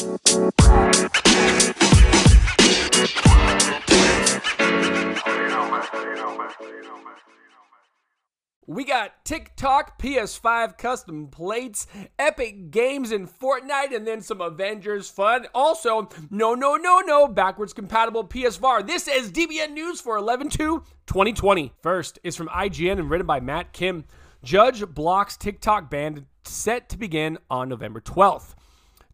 We got TikTok, PS5 custom plates, Epic Games in Fortnite, and then some Avengers fun. Also, no, no, no, no, backwards compatible PSVR. This is DBN News for 11 2 2020. First is from IGN and written by Matt Kim. Judge blocks TikTok ban set to begin on November 12th.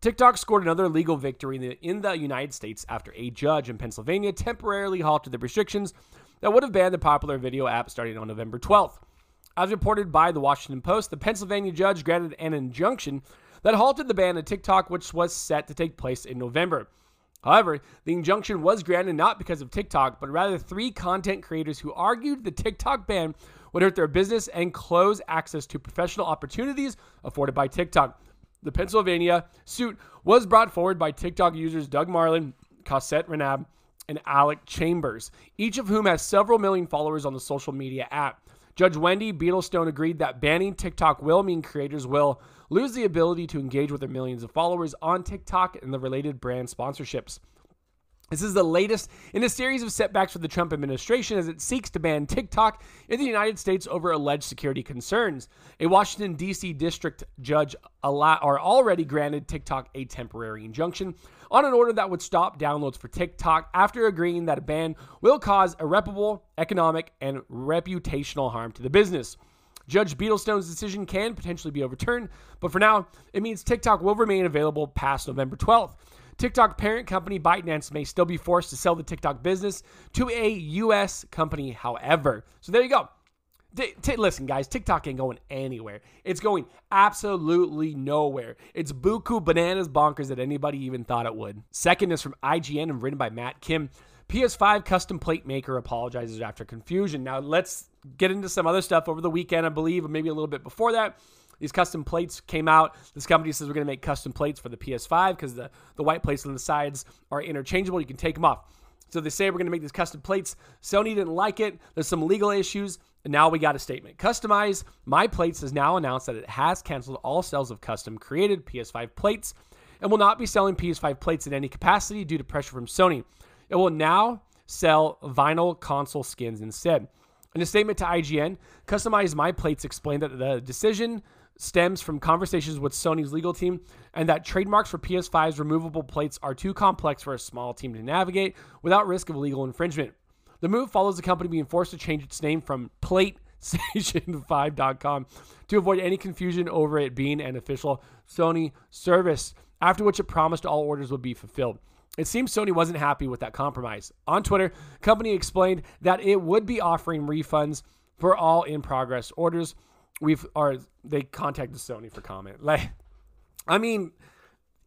TikTok scored another legal victory in the, in the United States after a judge in Pennsylvania temporarily halted the restrictions that would have banned the popular video app starting on November 12th. As reported by the Washington Post, the Pennsylvania judge granted an injunction that halted the ban of TikTok, which was set to take place in November. However, the injunction was granted not because of TikTok, but rather three content creators who argued the TikTok ban would hurt their business and close access to professional opportunities afforded by TikTok. The Pennsylvania suit was brought forward by TikTok users Doug Marland, Cosette Rinab, and Alec Chambers, each of whom has several million followers on the social media app. Judge Wendy Beetlestone agreed that banning TikTok will mean creators will lose the ability to engage with their millions of followers on TikTok and the related brand sponsorships. This is the latest in a series of setbacks for the Trump administration as it seeks to ban TikTok in the United States over alleged security concerns. A Washington, D.C. district judge or already granted TikTok a temporary injunction on an order that would stop downloads for TikTok after agreeing that a ban will cause irreparable economic and reputational harm to the business. Judge Beetlestone's decision can potentially be overturned, but for now, it means TikTok will remain available past November 12th. TikTok parent company ByteDance may still be forced to sell the TikTok business to a U.S. company, however. So there you go. T- t- listen, guys, TikTok ain't going anywhere. It's going absolutely nowhere. It's buku bananas bonkers that anybody even thought it would. Second is from IGN and written by Matt Kim. PS5 custom plate maker apologizes after confusion. Now let's get into some other stuff over the weekend, I believe, or maybe a little bit before that. These custom plates came out. This company says we're going to make custom plates for the PS5 because the, the white plates on the sides are interchangeable. You can take them off. So they say we're going to make these custom plates. Sony didn't like it. There's some legal issues. And now we got a statement. Customize My Plates has now announced that it has canceled all sales of custom created PS5 plates and will not be selling PS5 plates in any capacity due to pressure from Sony. It will now sell vinyl console skins instead. In a statement to IGN, Customize My Plates explained that the decision stems from conversations with Sony's legal team and that trademarks for PS5's removable plates are too complex for a small team to navigate without risk of legal infringement. The move follows the company being forced to change its name from PlateStation5.com to avoid any confusion over it being an official Sony service, after which it promised all orders would be fulfilled. It seems Sony wasn't happy with that compromise. On Twitter, company explained that it would be offering refunds for all in progress orders we've are they contacted Sony for comment. Like, I mean,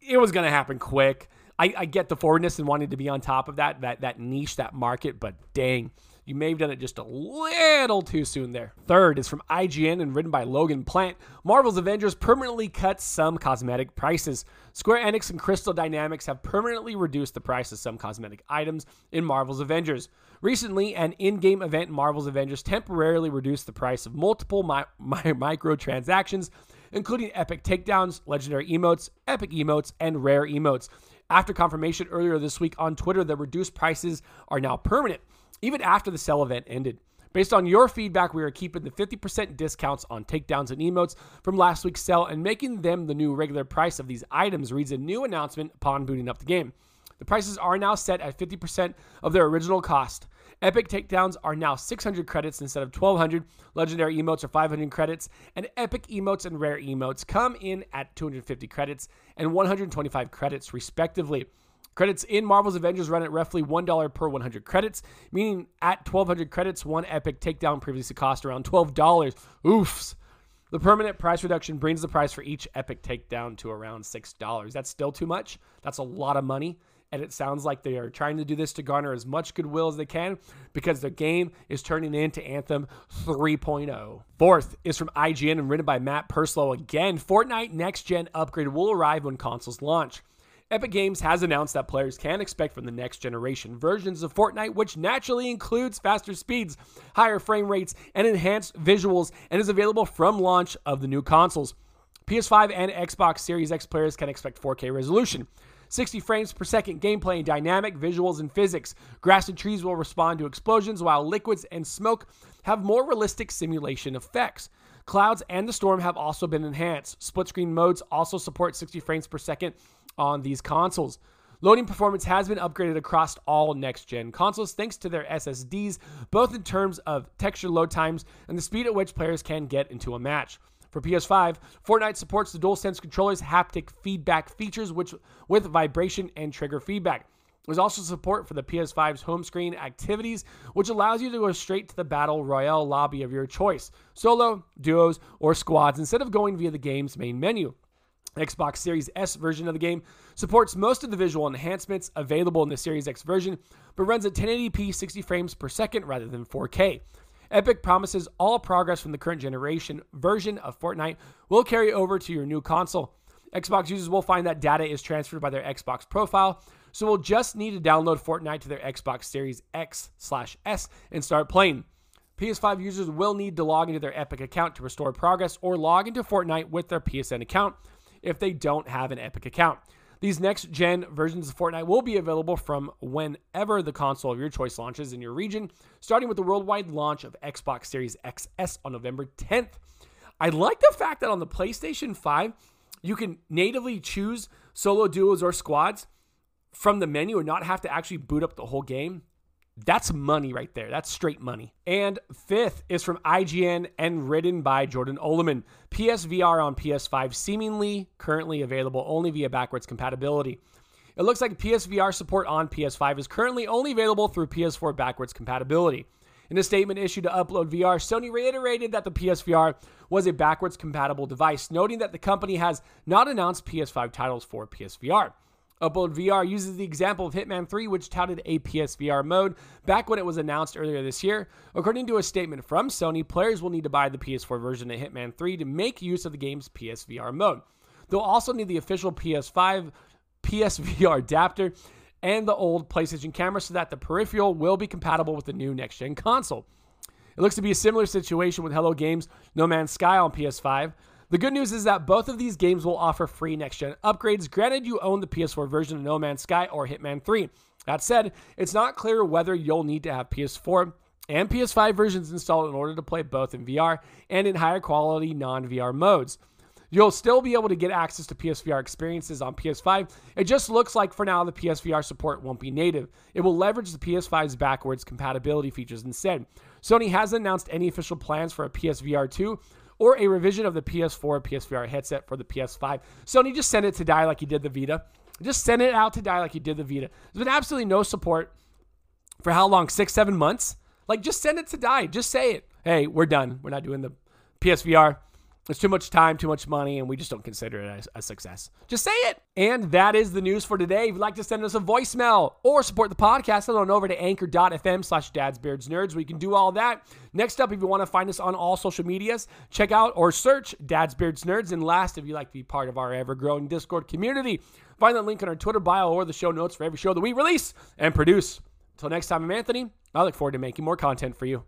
it was gonna happen quick. I, I get the forwardness and wanting to be on top of that that that niche, that market, but dang, you may have done it just a little too soon there. Third is from IGN and written by Logan Plant. Marvel's Avengers permanently cut some cosmetic prices. Square Enix and Crystal Dynamics have permanently reduced the price of some cosmetic items in Marvel's Avengers. Recently, an in game event in Marvel's Avengers temporarily reduced the price of multiple mi- mi- microtransactions, including epic takedowns, legendary emotes, epic emotes, and rare emotes. After confirmation earlier this week on Twitter, the reduced prices are now permanent, even after the sell event ended. Based on your feedback, we are keeping the 50% discounts on takedowns and emotes from last week's sell and making them the new regular price of these items, reads a new announcement upon booting up the game. The prices are now set at 50% of their original cost. Epic takedowns are now 600 credits instead of 1200. Legendary emotes are 500 credits, and epic emotes and rare emotes come in at 250 credits and 125 credits, respectively. Credits in Marvel's Avengers run at roughly $1 per 100 credits, meaning at 1200 credits, one epic takedown previously cost around $12. Oofs. The permanent price reduction brings the price for each epic takedown to around $6. That's still too much. That's a lot of money and it sounds like they are trying to do this to garner as much goodwill as they can because the game is turning into Anthem 3.0. Fourth is from IGN and written by Matt Purslow again. Fortnite Next Gen upgrade will arrive when consoles launch. Epic Games has announced that players can expect from the next generation versions of Fortnite, which naturally includes faster speeds, higher frame rates, and enhanced visuals, and is available from launch of the new consoles. PS5 and Xbox Series X players can expect 4K resolution. 60 frames per second gameplay and dynamic visuals and physics. Grass and trees will respond to explosions, while liquids and smoke have more realistic simulation effects. Clouds and the storm have also been enhanced. Split screen modes also support 60 frames per second on these consoles. Loading performance has been upgraded across all next gen consoles thanks to their SSDs, both in terms of texture load times and the speed at which players can get into a match. For PS5, Fortnite supports the DualSense controller's haptic feedback features which with vibration and trigger feedback. There's also support for the PS5's home screen activities, which allows you to go straight to the Battle Royale lobby of your choice solo, duos, or squads instead of going via the game's main menu. Xbox Series S version of the game supports most of the visual enhancements available in the Series X version, but runs at 1080p 60 frames per second rather than 4K. Epic promises all progress from the current generation version of Fortnite will carry over to your new console. Xbox users will find that data is transferred by their Xbox profile, so we'll just need to download Fortnite to their Xbox Series X slash S and start playing. PS5 users will need to log into their Epic account to restore progress or log into Fortnite with their PSN account if they don't have an Epic account. These next gen versions of Fortnite will be available from whenever the console of your choice launches in your region, starting with the worldwide launch of Xbox Series XS on November 10th. I like the fact that on the PlayStation 5, you can natively choose solo duos or squads from the menu and not have to actually boot up the whole game. That's money right there. That's straight money. And fifth is from IGN and written by Jordan Oloman. PSVR on PS5 seemingly currently available only via backwards compatibility. It looks like PSVR support on PS5 is currently only available through PS4 backwards compatibility. In a statement issued to Upload VR, Sony reiterated that the PSVR was a backwards compatible device, noting that the company has not announced PS5 titles for PSVR. Upload VR uses the example of Hitman 3, which touted a PSVR mode back when it was announced earlier this year. According to a statement from Sony, players will need to buy the PS4 version of Hitman 3 to make use of the game's PSVR mode. They'll also need the official PS5 PSVR adapter and the old PlayStation camera so that the peripheral will be compatible with the new next gen console. It looks to be a similar situation with Hello Games No Man's Sky on PS5. The good news is that both of these games will offer free next gen upgrades, granted you own the PS4 version of No Man's Sky or Hitman 3. That said, it's not clear whether you'll need to have PS4 and PS5 versions installed in order to play both in VR and in higher quality non VR modes. You'll still be able to get access to PSVR experiences on PS5. It just looks like for now the PSVR support won't be native. It will leverage the PS5's backwards compatibility features instead. Sony hasn't announced any official plans for a PSVR 2, or a revision of the PS4 PSVR headset for the PS5. Sony just send it to die like you did the Vita. Just send it out to die like you did the Vita. There's been absolutely no support for how long? Six, seven months? Like, just send it to die. Just say it. Hey, we're done. We're not doing the PSVR. It's too much time, too much money, and we just don't consider it a, a, success. Just say it. And that is the news for today. If you'd like to send us a voicemail or support the podcast, head on over to anchor.fm slash dadsbeardsnerds. We can do all that. Next up, if you want to find us on all social medias, check out or search Dad's Beards Nerds. And last, if you'd like to be part of our ever-growing Discord community, find that link in our Twitter bio or the show notes for every show that we release and produce. Until next time, I'm Anthony. I look forward to making more content for you.